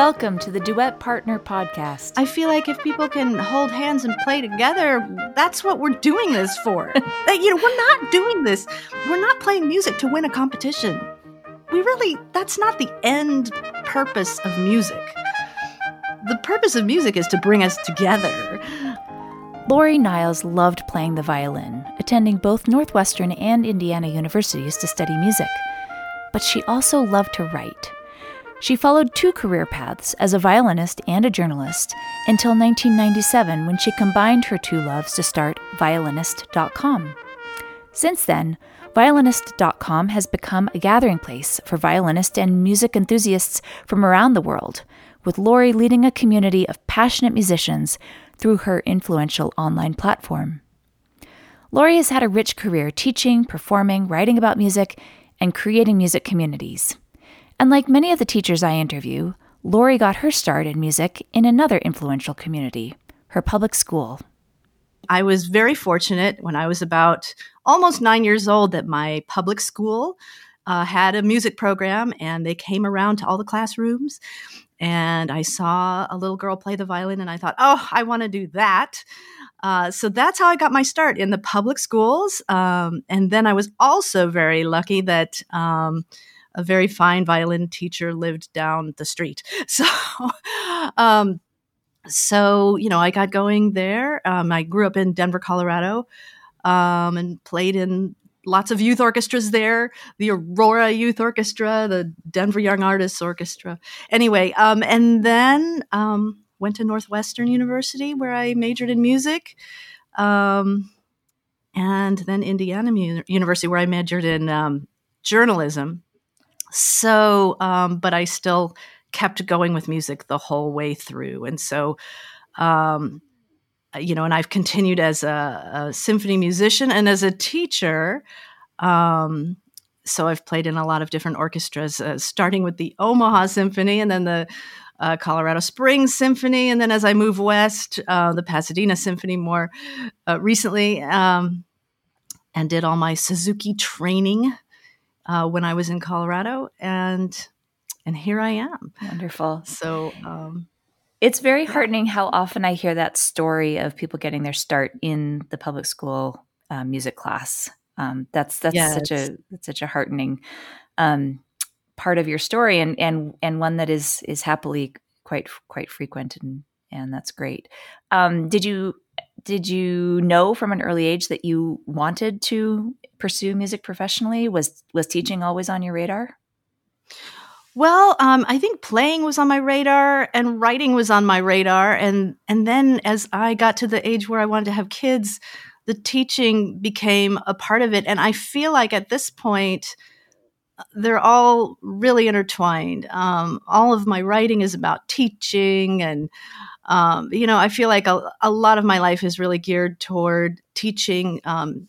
Welcome to the Duet Partner Podcast. I feel like if people can hold hands and play together, that's what we're doing this for. You know, we're not doing this. We're not playing music to win a competition. We really, that's not the end purpose of music. The purpose of music is to bring us together. Laurie Niles loved playing the violin, attending both Northwestern and Indiana universities to study music. But she also loved to write. She followed two career paths as a violinist and a journalist until 1997 when she combined her two loves to start violinist.com. Since then, violinist.com has become a gathering place for violinists and music enthusiasts from around the world, with Laurie leading a community of passionate musicians through her influential online platform. Laurie has had a rich career teaching, performing, writing about music, and creating music communities. And like many of the teachers I interview, Laurie got her start in music in another influential community, her public school. I was very fortunate when I was about almost nine years old that my public school uh, had a music program and they came around to all the classrooms. And I saw a little girl play the violin and I thought, oh, I want to do that. Uh, so that's how I got my start in the public schools. Um, and then I was also very lucky that. Um, a very fine violin teacher lived down the street. So, um, so you know, I got going there. Um, I grew up in Denver, Colorado, um, and played in lots of youth orchestras there the aurora youth orchestra the denver young artists orchestra anyway um, and then um, went to northwestern university where i majored in music um, and then indiana university where i majored in um, journalism so, um, but I still kept going with music the whole way through. And so, um, you know, and I've continued as a, a symphony musician and as a teacher. Um, so I've played in a lot of different orchestras, uh, starting with the Omaha Symphony and then the uh, Colorado Springs Symphony, and then as I move west, uh, the Pasadena Symphony more uh, recently, um, and did all my Suzuki training uh, when I was in Colorado, and and here I am. Wonderful. So um, it's very heartening how often I hear that story of people getting their start in the public school uh, music class. Um, that's that's yes. such a that's such a heartening um, part of your story, and and and one that is is happily quite quite frequent, and and that's great. Um, did you did you know from an early age that you wanted to pursue music professionally? Was was teaching always on your radar? Well, um, I think playing was on my radar and writing was on my radar, and and then as I got to the age where I wanted to have kids, the teaching became a part of it, and I feel like at this point they're all really intertwined. Um, all of my writing is about teaching and um, you know, I feel like a, a, lot of my life is really geared toward teaching, um,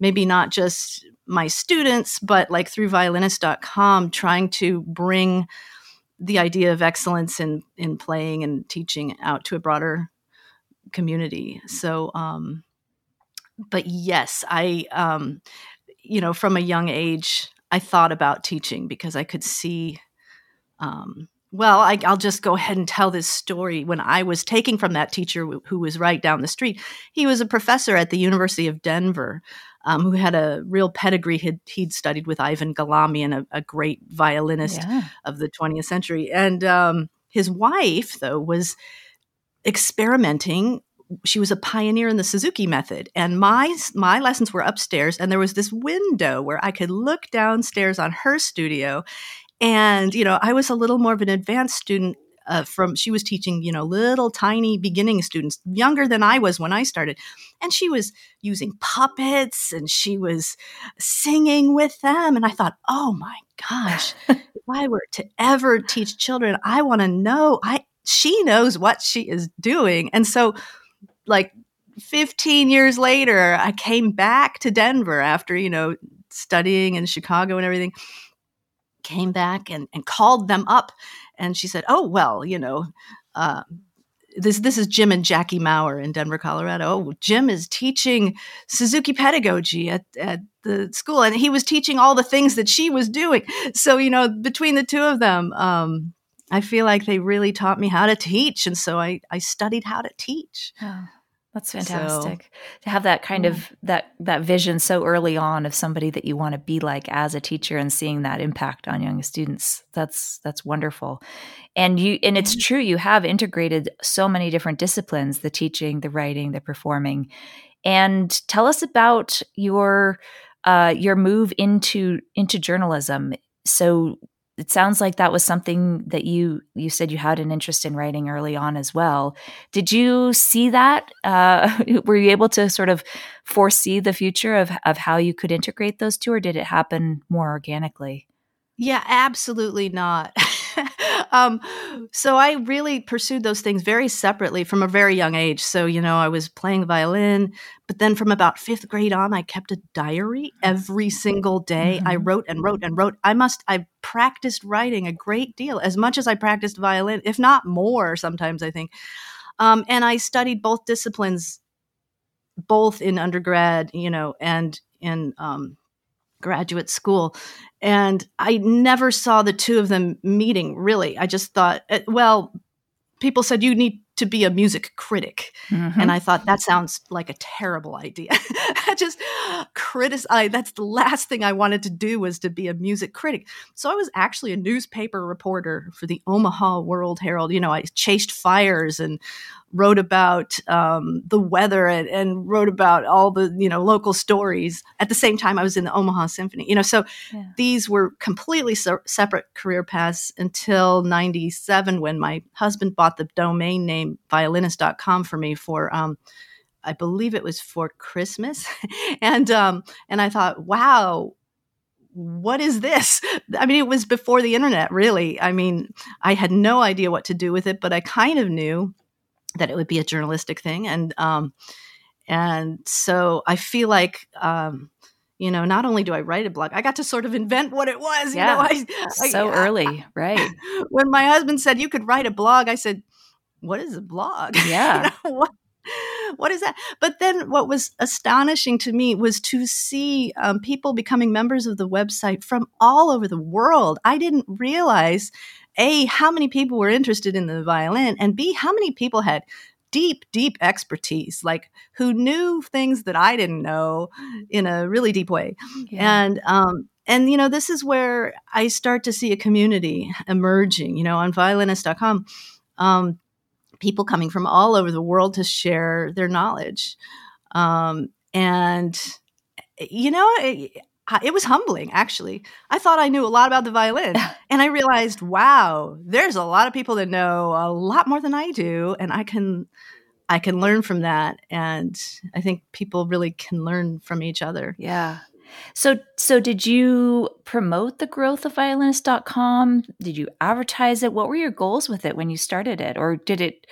maybe not just my students, but like through violinist.com, trying to bring the idea of excellence in, in playing and teaching out to a broader community. So, um, but yes, I, um, you know, from a young age, I thought about teaching because I could see um, well, I, will just go ahead and tell this story. When I was taking from that teacher who was right down the street, he was a professor at the University of Denver um, who had a real pedigree. He'd, he'd studied with Ivan Galamian, a, a great violinist yeah. of the 20th century. And um, his wife, though, was experimenting she was a pioneer in the Suzuki method. And my my lessons were upstairs, and there was this window where I could look downstairs on her studio, and, you know, I was a little more of an advanced student uh, from she was teaching you know little tiny beginning students younger than i was when i started. And she was using puppets and she was singing with them. And i thought oh my gosh if i were to ever teach children i want to know i she knows what she is doing. And so like 15 years later i came back to denver after you know studying in chicago and everything came back and, and called them up. And she said, Oh, well, you know, uh, this this is Jim and Jackie Maurer in Denver, Colorado. Oh, Jim is teaching Suzuki pedagogy at, at the school, and he was teaching all the things that she was doing. So you know, between the two of them, um, I feel like they really taught me how to teach. And so I, I studied how to teach. Oh, that's fantastic so, to have that kind yeah. of that that vision so early on of somebody that you want to be like as a teacher and seeing that impact on young students. That's that's wonderful. And you and it's true you have integrated so many different disciplines, the teaching, the writing, the performing. And tell us about your uh, your move into into journalism. So it sounds like that was something that you you said you had an interest in writing early on as well. Did you see that uh, were you able to sort of foresee the future of, of how you could integrate those two or did it happen more organically? Yeah absolutely not um, so I really pursued those things very separately from a very young age. So, you know, I was playing violin, but then from about fifth grade on, I kept a diary every single day. Mm-hmm. I wrote and wrote and wrote. I must, I practiced writing a great deal, as much as I practiced violin, if not more sometimes, I think. Um, and I studied both disciplines, both in undergrad, you know, and in um, graduate school. And I never saw the two of them meeting, really. I just thought, eh, well, people said you need to be a music critic. Mm-hmm. And I thought that sounds like a terrible idea. I just criticize. That's the last thing I wanted to do was to be a music critic. So I was actually a newspaper reporter for the Omaha World Herald. You know, I chased fires and wrote about um, the weather and, and, wrote about all the you know local stories at the same time i was in the omaha symphony you know so yeah. these were completely so separate career paths until 97 when my husband bought the domain name violinist.com for me for um, i believe it was for christmas and um, and i thought wow what is this? I mean, it was before the internet, really. I mean, I had no idea what to do with it, but I kind of knew that it would be a journalistic thing, and um, and so I feel like um, you know, not only do I write a blog, I got to sort of invent what it was. Yeah, you know, I, so I, early, right? When my husband said you could write a blog, I said, "What is a blog?" Yeah, you know, what, what is that? But then what was astonishing to me was to see um, people becoming members of the website from all over the world. I didn't realize a, how many people were interested in the violin, and B, how many people had deep, deep expertise, like who knew things that I didn't know in a really deep way. Yeah. And, um, and you know, this is where I start to see a community emerging, you know, on violinist.com. Um, people coming from all over the world to share their knowledge. Um, and, you know, it was humbling actually. I thought i knew a lot about the violin and i realized wow there's a lot of people that know a lot more than i do and i can i can learn from that. And i think people really can learn from each other. Yeah so so did you promote the growth of violinist.com did you advertise it what were your goals with it when you started it or did it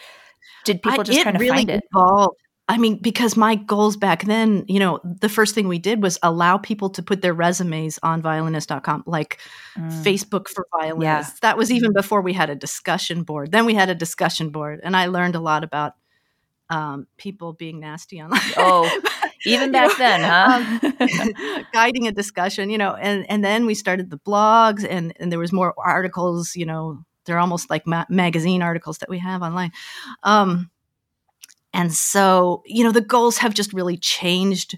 did people just kind of really find it evolved I mean, because my goals back then, you know, the first thing we did was allow people to put their resumes on violinist.com, like mm. Facebook for violinists. Yeah. That was even before we had a discussion board. Then we had a discussion board, and I learned a lot about um, people being nasty online. Oh, even back then, huh? um, guiding a discussion, you know, and, and then we started the blogs, and, and there was more articles, you know, they're almost like ma- magazine articles that we have online. Um, and so, you know, the goals have just really changed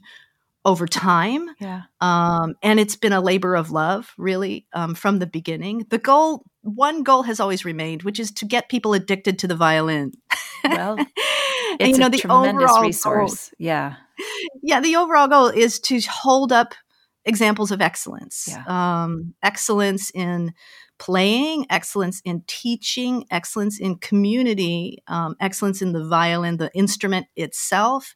over time. Yeah. Um, and it's been a labor of love, really, um, from the beginning. The goal, one goal has always remained, which is to get people addicted to the violin. Well, and, you know, a the tremendous resource. Goal, yeah. Yeah. The overall goal is to hold up examples of excellence, yeah. um, excellence in playing, excellence in teaching, excellence in community, um, excellence in the violin, the instrument itself,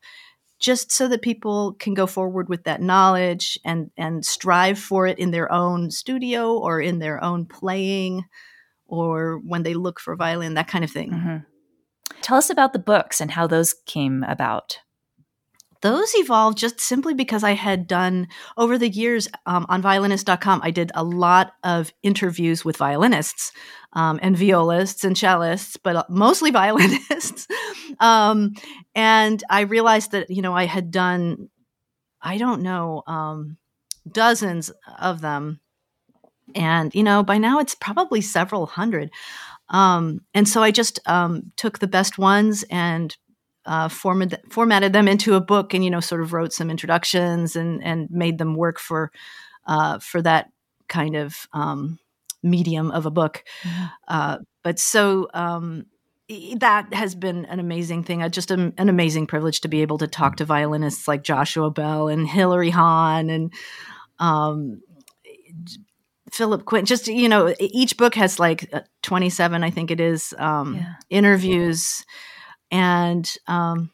just so that people can go forward with that knowledge and and strive for it in their own studio or in their own playing or when they look for violin, that kind of thing. Mm-hmm. Tell us about the books and how those came about those evolved just simply because I had done over the years um, on violinist.com. I did a lot of interviews with violinists um, and violists and cellists, but uh, mostly violinists. um, and I realized that, you know, I had done, I don't know, um, dozens of them. And, you know, by now it's probably several hundred. Um, and so I just um, took the best ones and uh, formatted formatted them into a book, and you know, sort of wrote some introductions and and made them work for uh, for that kind of um, medium of a book. Mm-hmm. Uh, but so um, that has been an amazing thing. Uh, just an amazing privilege to be able to talk to violinists like Joshua Bell and Hilary Hahn and um, Philippe Quint. Just you know, each book has like uh, twenty seven, I think it is, um, yeah. interviews, and um,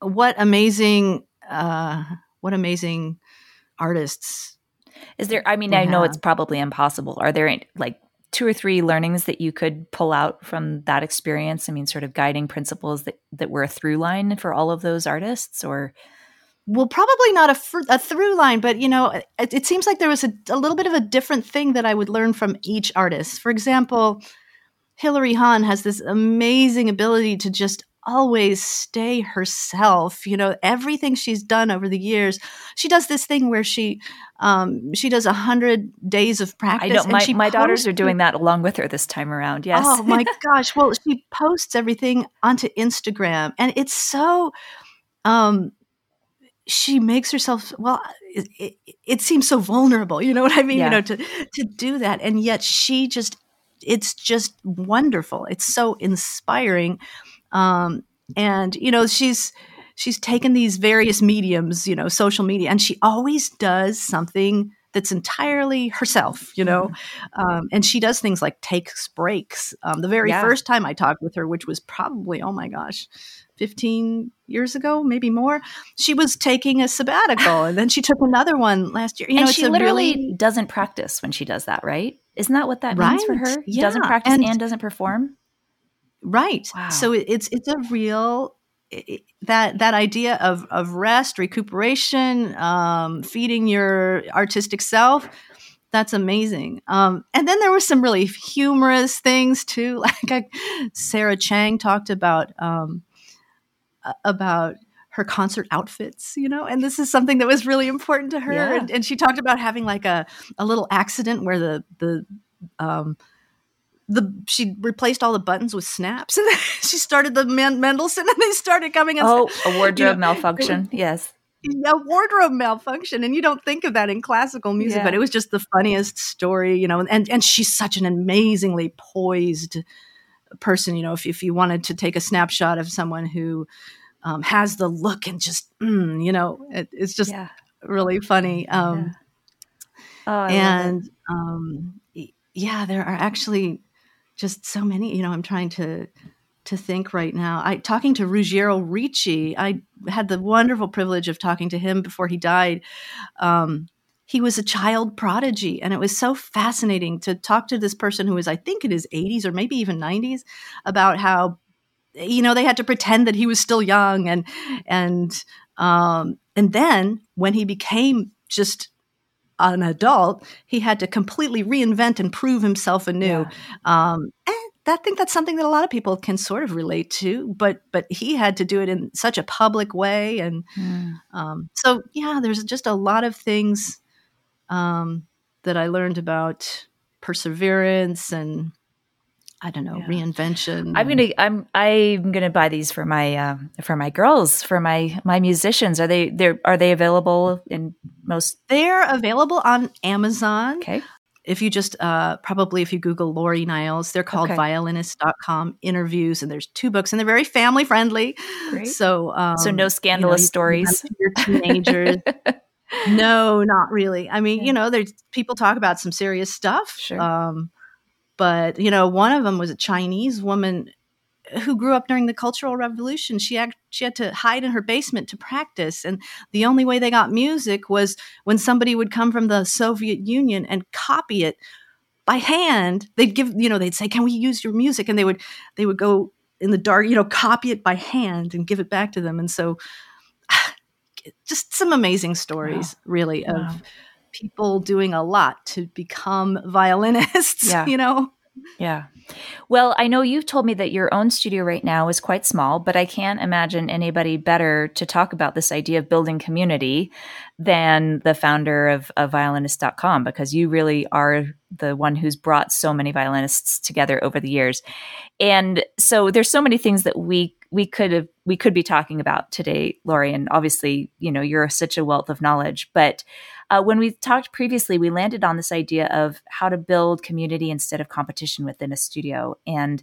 what amazing, uh, what amazing artists. Is there? I mean, I know it's probably impossible. Are there like two or three learnings that you could pull out from that experience? I mean, sort of guiding principles that that were a through line for all of those artists, or well, probably not a, fr- a through line, but you know, it, it seems like there was a, a, little bit of a different thing that I would learn from each artist. For example, Hilary Hahn has this amazing ability to just always stay herself. You know, everything she's done over the years, she does this thing where she um, she does a hundred days of practice. I know my, my daughters are doing that along with her this time around. Yes. Oh my gosh! Well, she posts everything onto Instagram, and it's so. Um, she makes herself well it, it, it, seems so vulnerable you know what i mean yeah. you know to to do that and yet she just it's just wonderful it's so inspiring um and you know she's she's taken these various mediums you know social media and she always does something that's entirely herself, you know. Mm-hmm. Um, and she does things like takes breaks. Um, the very yeah. first time I talked with her, which was probably, oh my gosh, 15 years ago, maybe more. She was taking a sabbatical and then she took another one last year. You and know, she literally really... doesn't practice when she does that, right? Isn't that what that right. means for her? Yeah. Doesn't practice and, and doesn't perform? Right. Wow. So it's it's a real it, that that idea of of rest, recuperation, um, feeding your artistic self that's amazing. Um, and then there were some really humorous things too. Like I, Sarah Chang talked about um, about her concert outfits, you know, and this is something that was really important to her. Yeah. And, and, she talked about having like a, a little accident where the the um, the she replaced all the buttons with snaps, and she started the Mendelssohn, and they started coming. Up. Oh, a wardrobe you know, malfunction. yes. A wardrobe malfunction, and you don't think of that in classical music, yeah. but it was just the funniest story, you know. And and she's such an amazingly poised person you know if, if you wanted to take a snapshot of someone who um, has the look and just mm, you know it, it's just yeah. really funny um, yeah. oh, and um, yeah there are actually just so many you know i'm trying to to think right now i talking to ruggiero ricci i had the wonderful privilege of talking to him before he died um, he was a child prodigy. And it was so fascinating to talk to this person who was, I think, in his 80s or maybe even 90s about how you know they had to pretend that he was still young and and um and then when he became just an adult he had to completely reinvent and prove himself anew yeah. um and I think that's something that a lot of people can sort of relate to, but but he had to do it in such a public way, and mm. um, so yeah, there's just a lot of things um, that I learned about perseverance and I don't know yeah. reinvention. I'm gonna I'm I'm gonna buy these for my uh, for my girls for my my musicians. Are they they are they available in most? They're available on Amazon. Okay. If you just uh, probably if you Google Laurie Niles, they're called okay. violinist.com interviews, and there's two books, and they're very family friendly. Great. So um, so no scandalous you know, stories. Your teenagers. no, not really. I mean, yeah. you know, there's people talk about some serious stuff. Sure. Um, but you know, one of them was a Chinese woman who grew up during the Cultural Revolution. She had, she had to hide in her basement to practice, and the only way they got music was when somebody would come from the Soviet Union and copy it by hand. They'd give, you know, they'd say, "Can we use your music?" And they would they would go in the dark, you know, copy it by hand and give it back to them. And so just some amazing stories, wow. really, wow. of people doing a lot to become violinists. Yeah. you know. Yeah. Well, I know you've told me that your own studio right now is quite small, but I can't imagine anybody better to talk about this idea of building community than the founder of, of violinist.com because you really are the one who's brought so many violinists together over the years. And so there's so many things that we we could have we could be talking about today, Laurie. And obviously, you know, you're such a wealth of knowledge. But uh, when we talked previously, we landed on this idea of how to build community instead of competition within a studio. And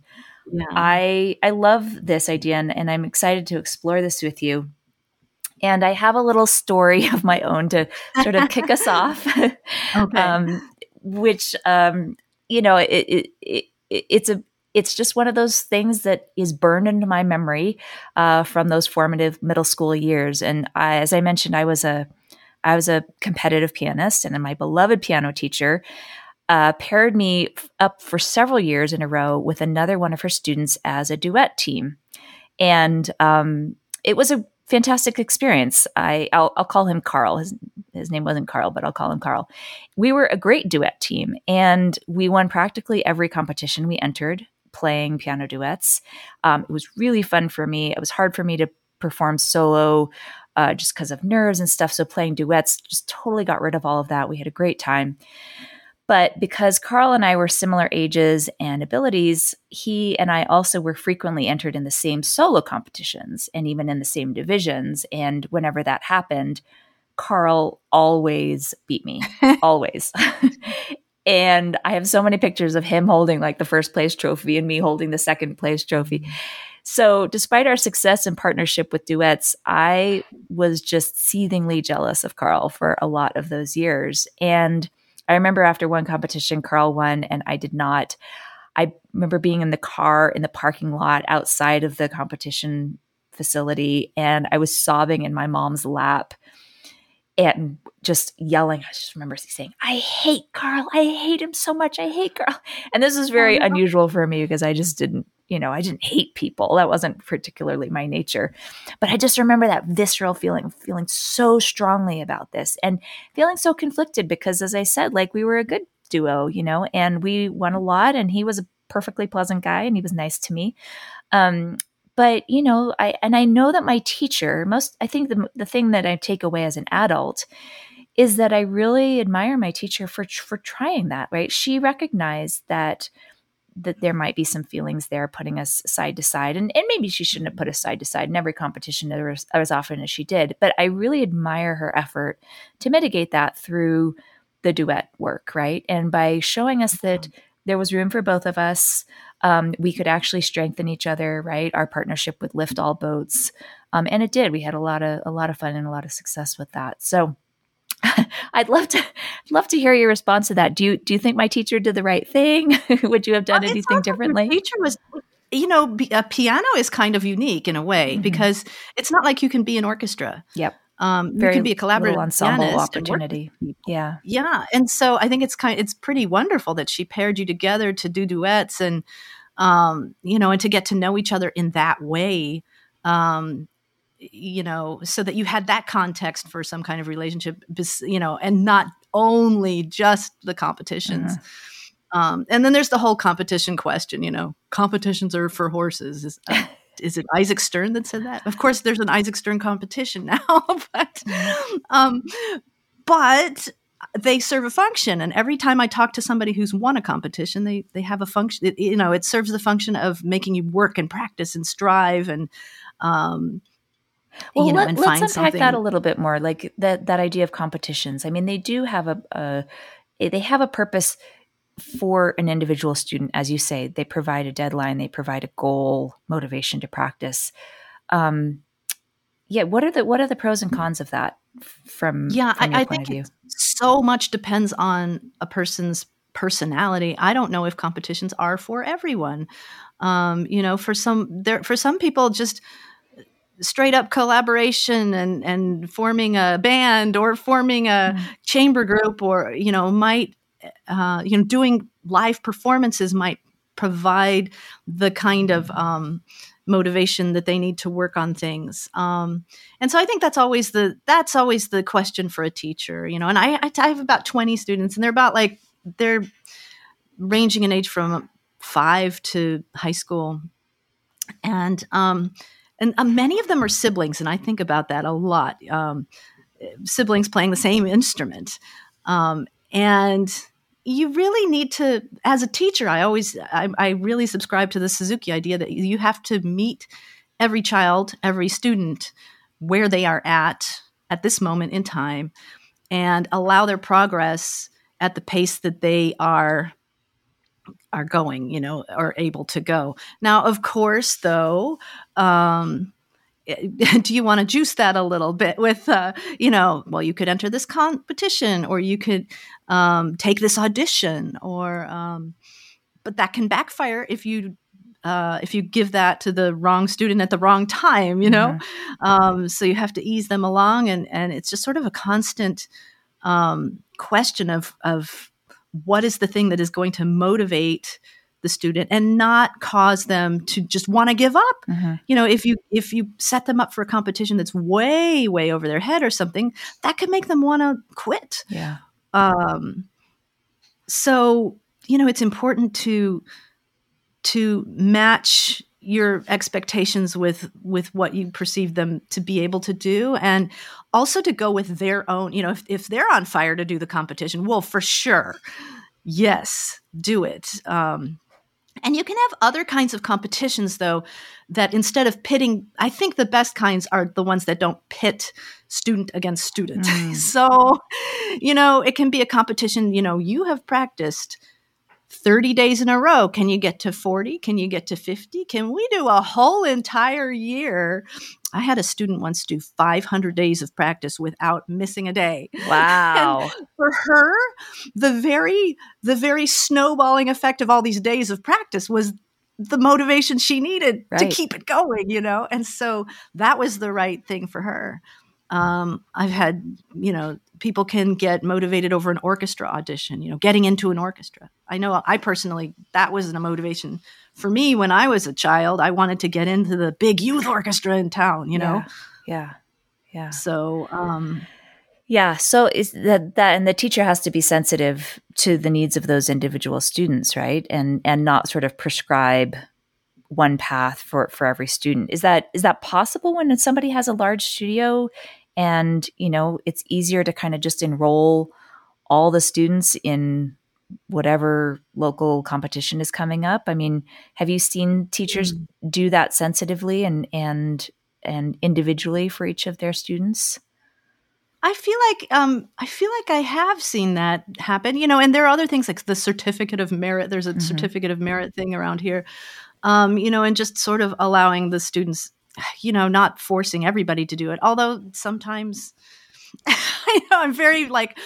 yeah. I I love this idea, and, and I'm excited to explore this with you. And I have a little story of my own to sort of kick us off, okay. um, which um, you know it, it, it, it's a it's just one of those things that is burned into my memory uh, from those formative middle school years. And I, as I mentioned, I was a I was a competitive pianist, and my beloved piano teacher uh, paired me up for several years in a row with another one of her students as a duet team, and um, it was a fantastic experience. I I'll, I'll, call him Carl. His his name wasn't Carl, but I'll call him Carl. We were a great duet team, and we won practically every competition we entered playing piano duets. Um, it was really fun for me. It was hard for me to perform solo uh, just because of nerves and stuff. So playing duets just totally got rid of all of that. We had a great time. But because Carl and I were similar ages and abilities, he and I also were frequently entered in the same solo competitions and even in the same divisions. And whenever that happened, Carl always beat me, always. And I have so many pictures of him holding like the first place trophy and me holding the second place trophy. Mm-hmm. So, despite our success and partnership with duets, I was just seethingly jealous of Carl for a lot of those years. And I remember after one competition, Carl won, and I did not. I remember being in the car in the parking lot outside of the competition facility, and I was sobbing in my mom's lap and just yelling. I just remember saying, I hate Carl. I hate him so much. I hate Carl. And this was very unusual for me because I just didn't, you know, I didn't hate people. That wasn't particularly my nature. But I just remember that visceral feeling, feeling so strongly about this and feeling so conflicted because, as I said, like we were a good duo, you know, and we won a lot and he was a perfectly pleasant guy and he was nice to me. Um, but you know i and i know that my teacher most i think the, the thing that i take away as an adult is that i really admire my teacher for for trying that right she recognized that that there might be some feelings there putting us side to side and, and maybe she shouldn't have put us side to side in every competition as, as often as she did but i really admire her effort to mitigate that through the duet work right and by showing us that mm-hmm. There was room for both of us um, we could actually strengthen each other, right? Our partnership with Lift All Boats, um, and it did. We had a lot of a lot of fun and a lot of success with that. So. I'd love to love to hear your response to that. Do you do you think my teacher did the right thing? Would you have done well, anything differently? Like teacher was you know, a piano is kind of unique in a way mm-hmm. because it's not like you can be an orchestra. Yep. Um, Very you can be a collaborative ensemble opportunity. Yeah, yeah, and so I think it's kind. It's pretty wonderful that she paired you together to do duets and, um, you know, and to get to know each other in that way. Um, you know, so that you had that context for some kind of relationship, you know, and not only just the competitions. Mm-hmm. Um, and then there's the whole competition question. You know, competitions are for horses. Uh, is it Isaac Stern that said that? Of course, there's an Isaac Stern competition now, but um, but they serve a function. And every time I talk to somebody who's won a competition, they they have a function. It, you know, it serves the function of making you work and practice and strive and. Um, well, you know, let, us unpack something. that a little bit more, like that that idea of competitions. I mean, they do have a, a they have a purpose for an individual student, as you say, they provide a deadline, they provide a goal, motivation to practice. Um, yeah, what are the what are the pros and cons of that from yeah? From I, I think so much depends on a person's personality. I don't know if competitions are for everyone. Um, you know, for some there for some people, just straight up collaboration and and forming a band or forming a mm. chamber group or you know might uh, you know, doing live performances might provide the kind of um, motivation that they need to work on things. Um, and so I think that's always the that's always the question for a teacher, you know. And I, I, have about twenty students, and they're about like they're ranging in age from five to high school, and um, and uh, many of them are siblings, and I think about that a lot. Um, siblings playing the same instrument, um, and you really need to as a teacher i always I, I, really subscribe to the suzuki idea that you have to meet every child every student where they are at at this moment in time and allow their progress at the pace that they are are going you know are able to go. Now of course though um, do you want to juice that a little bit with uh, you know well you could enter this competition or you could um, take this audition or um, but that can backfire if you uh, if you give that to the wrong student at the wrong time you know mm-hmm. um, so you have to ease them along and and it's just sort of a constant um, question of of what is the thing that is going to motivate the student and not cause them to just want to give up. Mm-hmm. you know if you if you set them up for a competition that's way way over their head or something that could make them want to quit. Yeah. Um so you know it's important to to match your expectations with with what you perceive them to be able to do and also to go with their own you know if, if they're on fire to do the competition well for sure yes do it. Um, and you can have other kinds of competitions, though, that instead of pitting, I think the best kinds are the ones that don't pit student against student. Mm. so, you know, it can be a competition, you know, you have practiced 30 days in a row. Can you get to 40? Can you get to 50? Can we do a whole entire year? I had a student once do 500 days of practice without missing a day. Wow. And for her, the very the very snowballing effect of all these days of practice was the motivation she needed right. to keep it going, you know? And so that was the right thing for her. Um, I've had, you know, people can get motivated over an orchestra audition, you know, getting into an orchestra. I know I personally, that wasn't a motivation for me when I was a child. I wanted to get into the big youth orchestra in town, you know? Yeah. Yeah. yeah. So, um, yeah. So is that that and the teacher has to be sensitive to the needs of those individual students, right? And and not sort of prescribe one path for for every student. Is that is that possible when somebody has a large studio and you know it's easier to kind of just enroll all the students in whatever local competition is coming up i mean have you seen teachers mm-hmm. do that sensitively and and and individually for each of their students I feel like um, I feel like I have seen that happen, you know. And there are other things like the certificate of merit. There's a mm-hmm. certificate of merit thing around here, um, you know, and just sort of allowing the students you know, not forcing everybody to do it. Although sometimes I know I'm very like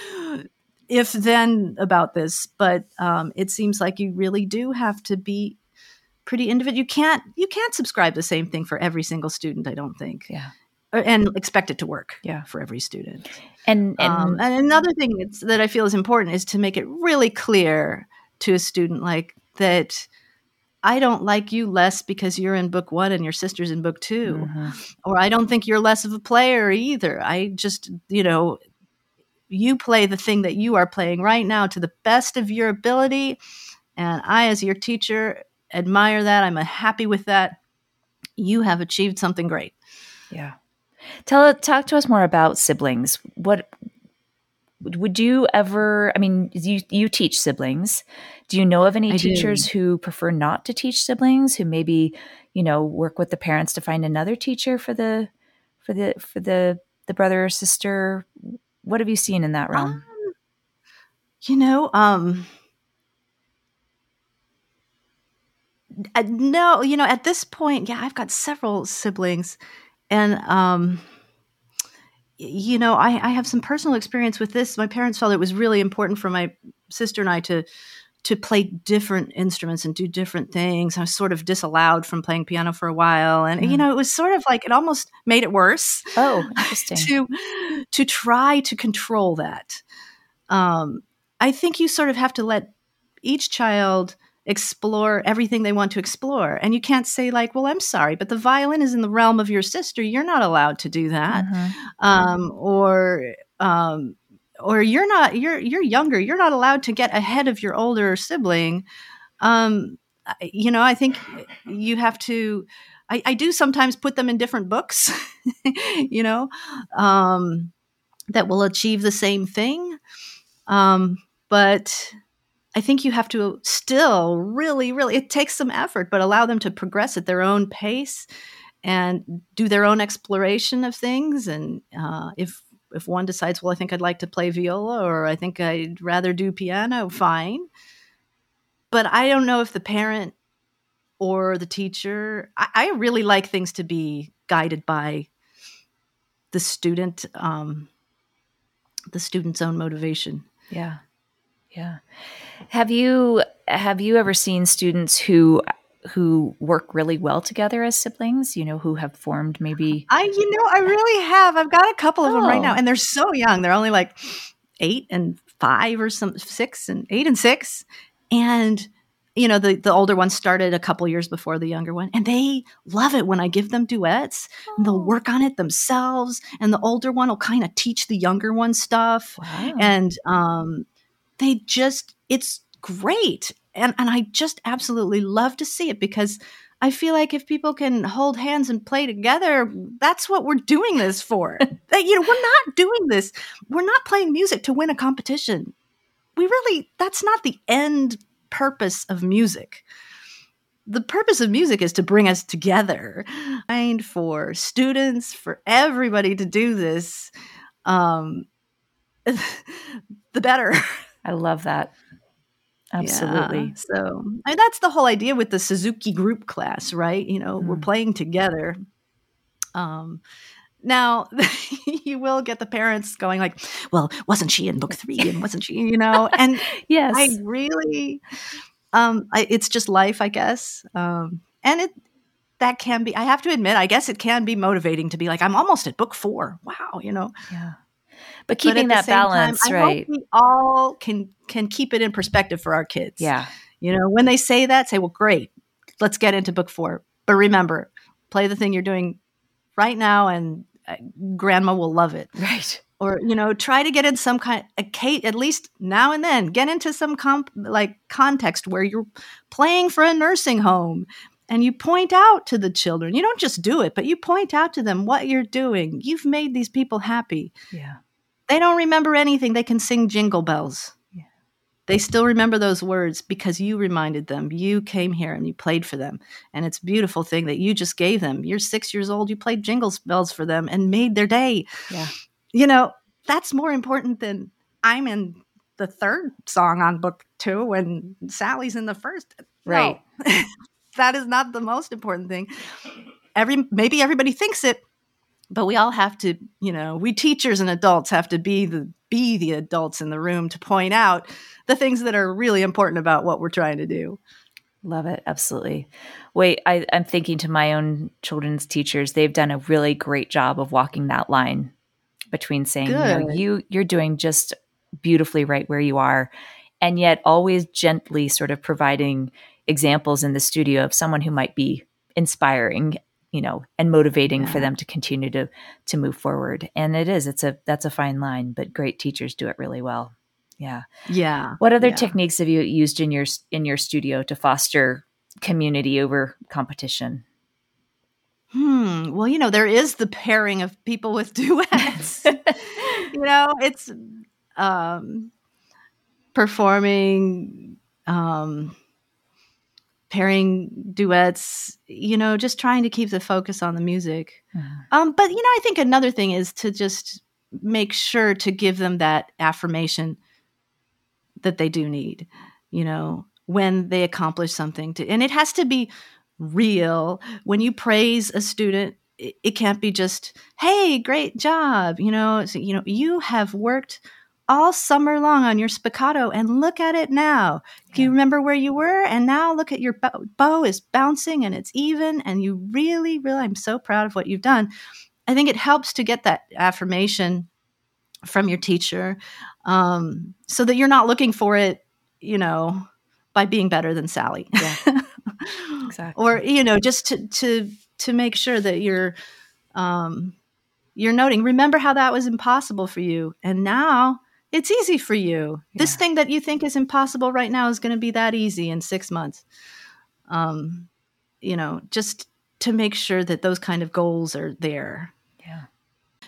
if then about this, but um, it seems like you really do have to be pretty individual. You can't you can't subscribe the same thing for every single student. I don't think. Yeah. Uh, and expect it to work. Yeah. For every student. And and, um, and another thing that I feel is important is to make it really clear to a student like that I don't like you less because you're in book one and your sister's in book 2 mm-hmm. Or I don't think you're less of a player either. I just, you know, you play the thing that you are playing right now to the best of your ability. And I, as your teacher, admire that. I'm happy with that. You have achieved something great. Yeah. Tell talk to us more about siblings. What would you ever i mean you you teach siblings do you know of any I teachers do. who prefer not to teach siblings who maybe you know work with the parents to find another teacher for the for the for the the brother or sister what have you seen in that realm um, you know um uh, no you know at this point yeah i've got several siblings and um you know, I, I have some personal experience with this. My parents felt it was really important for my sister and I to to play different instruments and do different things. I was sort of disallowed from playing piano for a while, and mm. you know, it was sort of like it almost made it worse. Oh, interesting. to to try to control that. Um, I think you sort of have to let each child explore everything they want to explore. And you can't say, like, well, I'm sorry, but the violin is in the realm of your sister. You're not allowed to do that. Mm-hmm. Um, or, um, or you're not, you're, you're younger. You're not allowed to get ahead of your older sibling. Um, you know, I think you have to. I, I do sometimes put them in different books, you know, um, that will achieve the same thing. Um, but I think you have to still really, really, it takes some effort, but allow them to progress at their own pace and do their own exploration of things. And uh, if if one decides, well, I think I'd like to play viola or I think I'd rather do piano, fine. But I don't know if the parent or the teacher, I, I really like things to be guided by the student, um, the student's own motivation. Yeah. Yeah. Have you have you ever seen students who who work really well together as siblings, you know, who have formed maybe I you know, I really have. I've got a couple of oh. them right now Oh. and they're so young. They're only like 8 and 5 or some 6 and 8 and 6 and you know the the older one started a couple years before the younger one and they love it when I give them duets and they'll Oh. work on it themselves and the older one will kind of teach the younger one stuff Wow. and um, they just it's great and and i just absolutely love to see it because i feel like if people can hold hands and play together that's what we're doing this for. You know we're not doing this we're not playing music to win a competition. We really that's not the end purpose of music. The purpose of music is to bring us together and for students for everybody to do this um the better. I love that. Absolutely. yeah. So I mean, that's the whole idea with the Suzuki group class, right? You know, we're Mm. playing together. Um, now you will get the parents going like, "Well, wasn't she in book three? And wasn't she?" You know, and Yes. I really, um, I, it's just life, I guess. Um, and it that can be. I have to admit, I guess it can be motivating to be like, "I'm almost at book four. Wow," you know. yeah. But But keeping the that time, balance, I right? hope we all can can keep it in perspective for our kids. Yeah. You know, when they say that, say, well, great, let's get into book four. But remember, play the thing you're doing right now, and uh, grandma will love it. Right. Or, you know, try to get in some kind, a Kate, at least now and then, get into some comp, like context where you're playing for a nursing home and you point out to the children. You don't just do it, but you point out to them what you're doing. You've made these people happy Yeah. They don't remember anything. They can sing jingle bells. Yeah. They still remember those words because you reminded them. You came here and you played for them. And it's a beautiful thing that you just gave them. You're six years old. You played jingle bells for them and made their day. Yeah. You know, that's more important than I'm in the third song on book two and Sally's in the first. No. Right. that is not the most important thing. Every maybe everybody thinks it, but we all have to you know we teachers and adults have to be the be the adults in the room to point out the things that are really important about what we're trying to do Love it. Absolutely. Wait, I, I'm thinking to my own children's teachers, they've done a really great job of walking that line between saying, you know, you you're doing just beautifully right where you are, and yet always gently sort of providing examples in the studio of someone who might be inspiring, you know, and motivating for them to continue to to move forward. And it is, it's a that's a fine line, but great teachers do it really well. Yeah. yeah What other Yeah. techniques have you used in your in your studio to foster community over competition? hmm well you know there is the pairing of people with duets you know it's um performing um pairing duets you know just trying to keep the focus on the music Um, but you know, I think another thing is to just make sure to give them that affirmation that they do need, you know, when they accomplish something to, and it has to be real. When you praise a student, it, it can't be just, "Hey, great job," you know. So, you know, you have worked all summer long on your spiccato, and look at it now. Do you remember where you were? And now look at your bow, bow is bouncing and it's even, and you really, really, I'm so proud of what you've done. I think it helps to get that affirmation from your teacher um, so that you're not looking for it, you know, by being better than Sally. Yeah. Exactly. or, you know, just to, to, to make sure that you're, um, you're noting, remember how that was impossible for you. And now it's easy for you. This thing that you think is impossible right now is going to be that easy in six months. um, you know, just to make sure that those kind of goals are there. Yeah.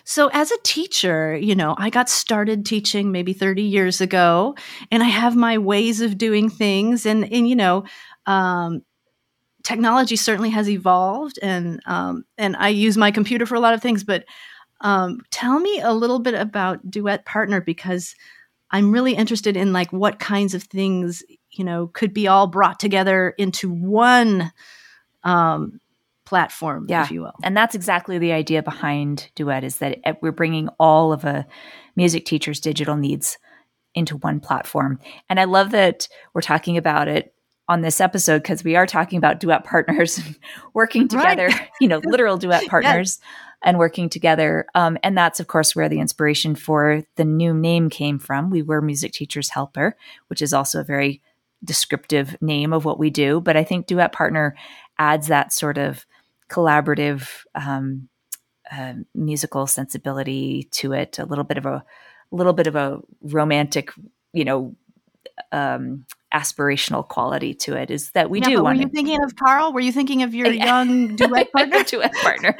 So, as a teacher, you know, I got started teaching maybe 30 years ago, and I have my ways of doing things. And, and you know, um, technology certainly has evolved, and um, and I use my computer for a lot of things. But um, tell me a little bit about Duet Partner because I'm really interested in like what kinds of things you know could be all brought together into one um, platform, yeah. if you will. And that's exactly the idea behind Duet is that we're bringing all of a music teacher's digital needs into one platform. And I love that we're talking about it on this episode because we are talking about duet partners working together, right. you know, literal duet partners. yes and working together. Um, and that's, of course, where the inspiration for the new name came from. We were Music Teachers Helper, which is also a very descriptive name of what we do. But I think Duet Partner adds that sort of collaborative um, uh, musical sensibility to it, a little bit of a, a little bit of a romantic, you know, um, aspirational quality to it is that we yeah, do want. Were you thinking of Carl? Were you thinking of your young duet partner? duet partner.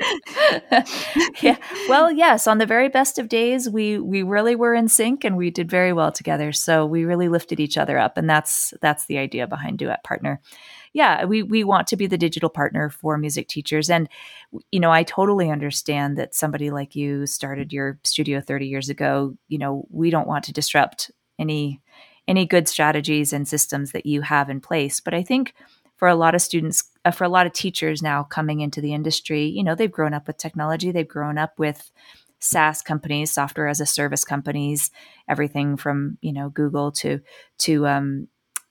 yeah. Well, yes. On the very best of days, we we really were in sync and we did very well together. So we really lifted each other up, and that's that's the idea behind duet partner. Yeah, we we want to be the digital partner for music teachers, and you know, I totally understand that somebody like you started your studio 30 years ago. You know, we don't want to disrupt any any good strategies and systems that you have in place. But I think for a lot of students, uh, for a lot of teachers now coming into the industry, you know, they've grown up with technology, they've grown up with SaaS companies, software as a service companies, everything from you know Google to to um,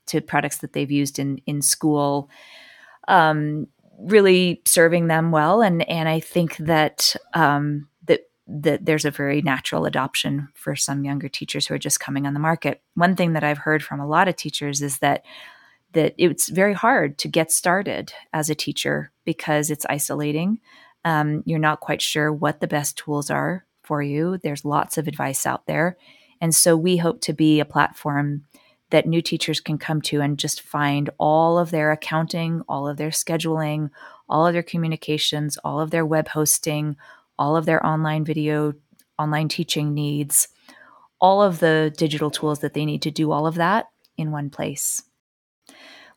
to products that they've used in in school, um, really serving them well. And and I think that um, that there's a very natural adoption for some younger teachers who are just coming on the market. One thing that I've heard from a lot of teachers is that that it's very hard to get started as a teacher because it's isolating. Um, you're not quite sure what the best tools are for you. There's lots of advice out there, and so we hope to be a platform that new teachers can come to and just find all of their accounting, all of their scheduling, all of their communications, all of their web hosting, all of their online video, online teaching needs, all of the digital tools that they need to do all of that in one place.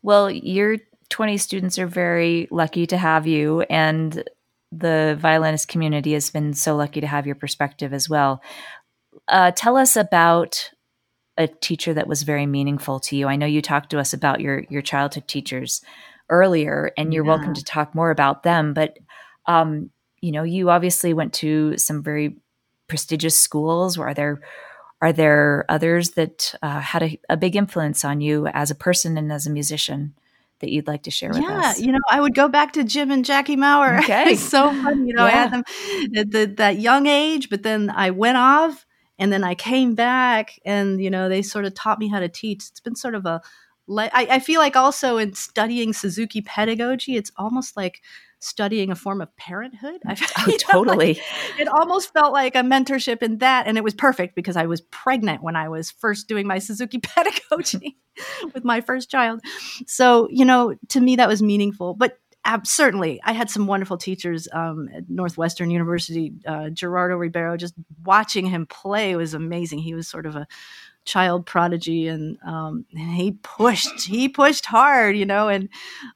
Well, your 20 students are very lucky to have you, and the violinist community has been so lucky to have your perspective as well. Uh, tell us about a teacher that was very meaningful to you. I know you talked to us about your your childhood teachers earlier, and you're yeah. welcome to talk more about them. But um, you know, you obviously went to some very prestigious schools. Are there are there others that uh, had a, a, big influence on you as a person and as a musician that you'd like to share with yeah, us? Yeah, you know, I would go back to Jim and Jackie Maurer. Okay, it's so fun. You know, yeah. I had them at the, that young age, but then I went off and then I came back, and you know, they sort of taught me how to teach. It's been sort of a I, I feel like also in studying Suzuki pedagogy, it's almost like studying a form of parenthood. I, oh, totally. Like, it almost felt like a mentorship in that. And it was perfect because I was pregnant when I was first doing my Suzuki pedagogy with my first child. So, you know, to me, that was meaningful. But certainly, I had some wonderful teachers um, at Northwestern University. Uh, Gerardo Ribeiro, just watching him play was amazing. He was sort of a child prodigy and, um, and he pushed he pushed hard you know and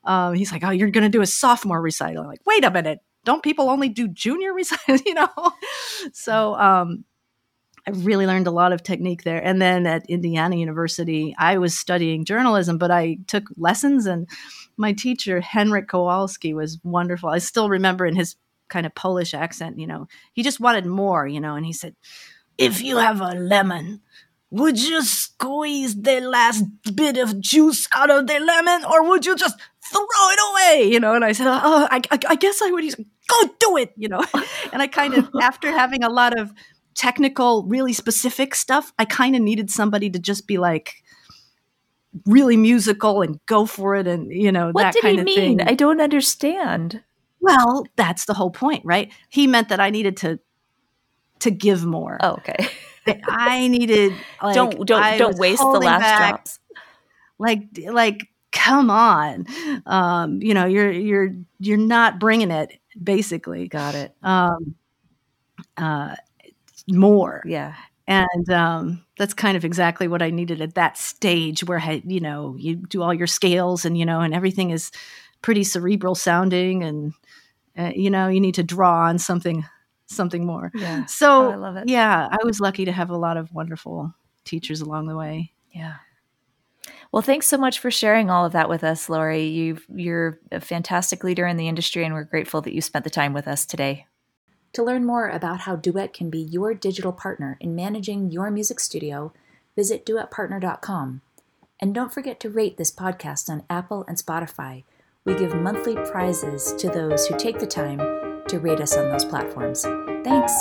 um, he's like oh you're gonna do a sophomore recital I'm like wait a minute don't people only do junior recitals you know so um, I really learned a lot of technique there. And then at Indiana University, I was studying journalism, but I took lessons, and my teacher, Henryk Kowalski, was wonderful. I still remember in his kind of Polish accent, you know, he just wanted more, you know, and he said, If you have a lemon, would you squeeze the last bit of juice out of the lemon or would you just throw it away? You know and i said oh i, I, I guess i would He's like, go do it you know? And i kind of after having a lot of technical really specific stuff i kind of needed somebody to just be like really musical and go for it and you know what that did kind he of mean? thing. I don't understand. Well that's the whole point right? He meant that i needed to to give more. Oh, okay I needed like don't don't I don't waste the last back, drops. Like like come on, um, you know, you're you're you're not bringing it. Basically, got it. Um, uh, more, yeah. And um, that's kind of exactly what I needed at that stage, where I, you know, you do all your scales and you know, and everything is pretty cerebral sounding, and uh, you know, you need to draw on something something more. Yeah. So oh, I love it. Yeah, I was lucky to have a lot of wonderful teachers along the way. Yeah. Well, thanks so much for sharing all of that with us, Laurie. you you're a fantastic leader in the industry, and we're grateful that you spent the time with us today. To learn more about how Duet can be your digital partner in managing your music studio, visit duetpartner.com. And don't forget to rate this podcast on Apple and Spotify. We give monthly prizes to those who take the time to rate us on those platforms. Thanks.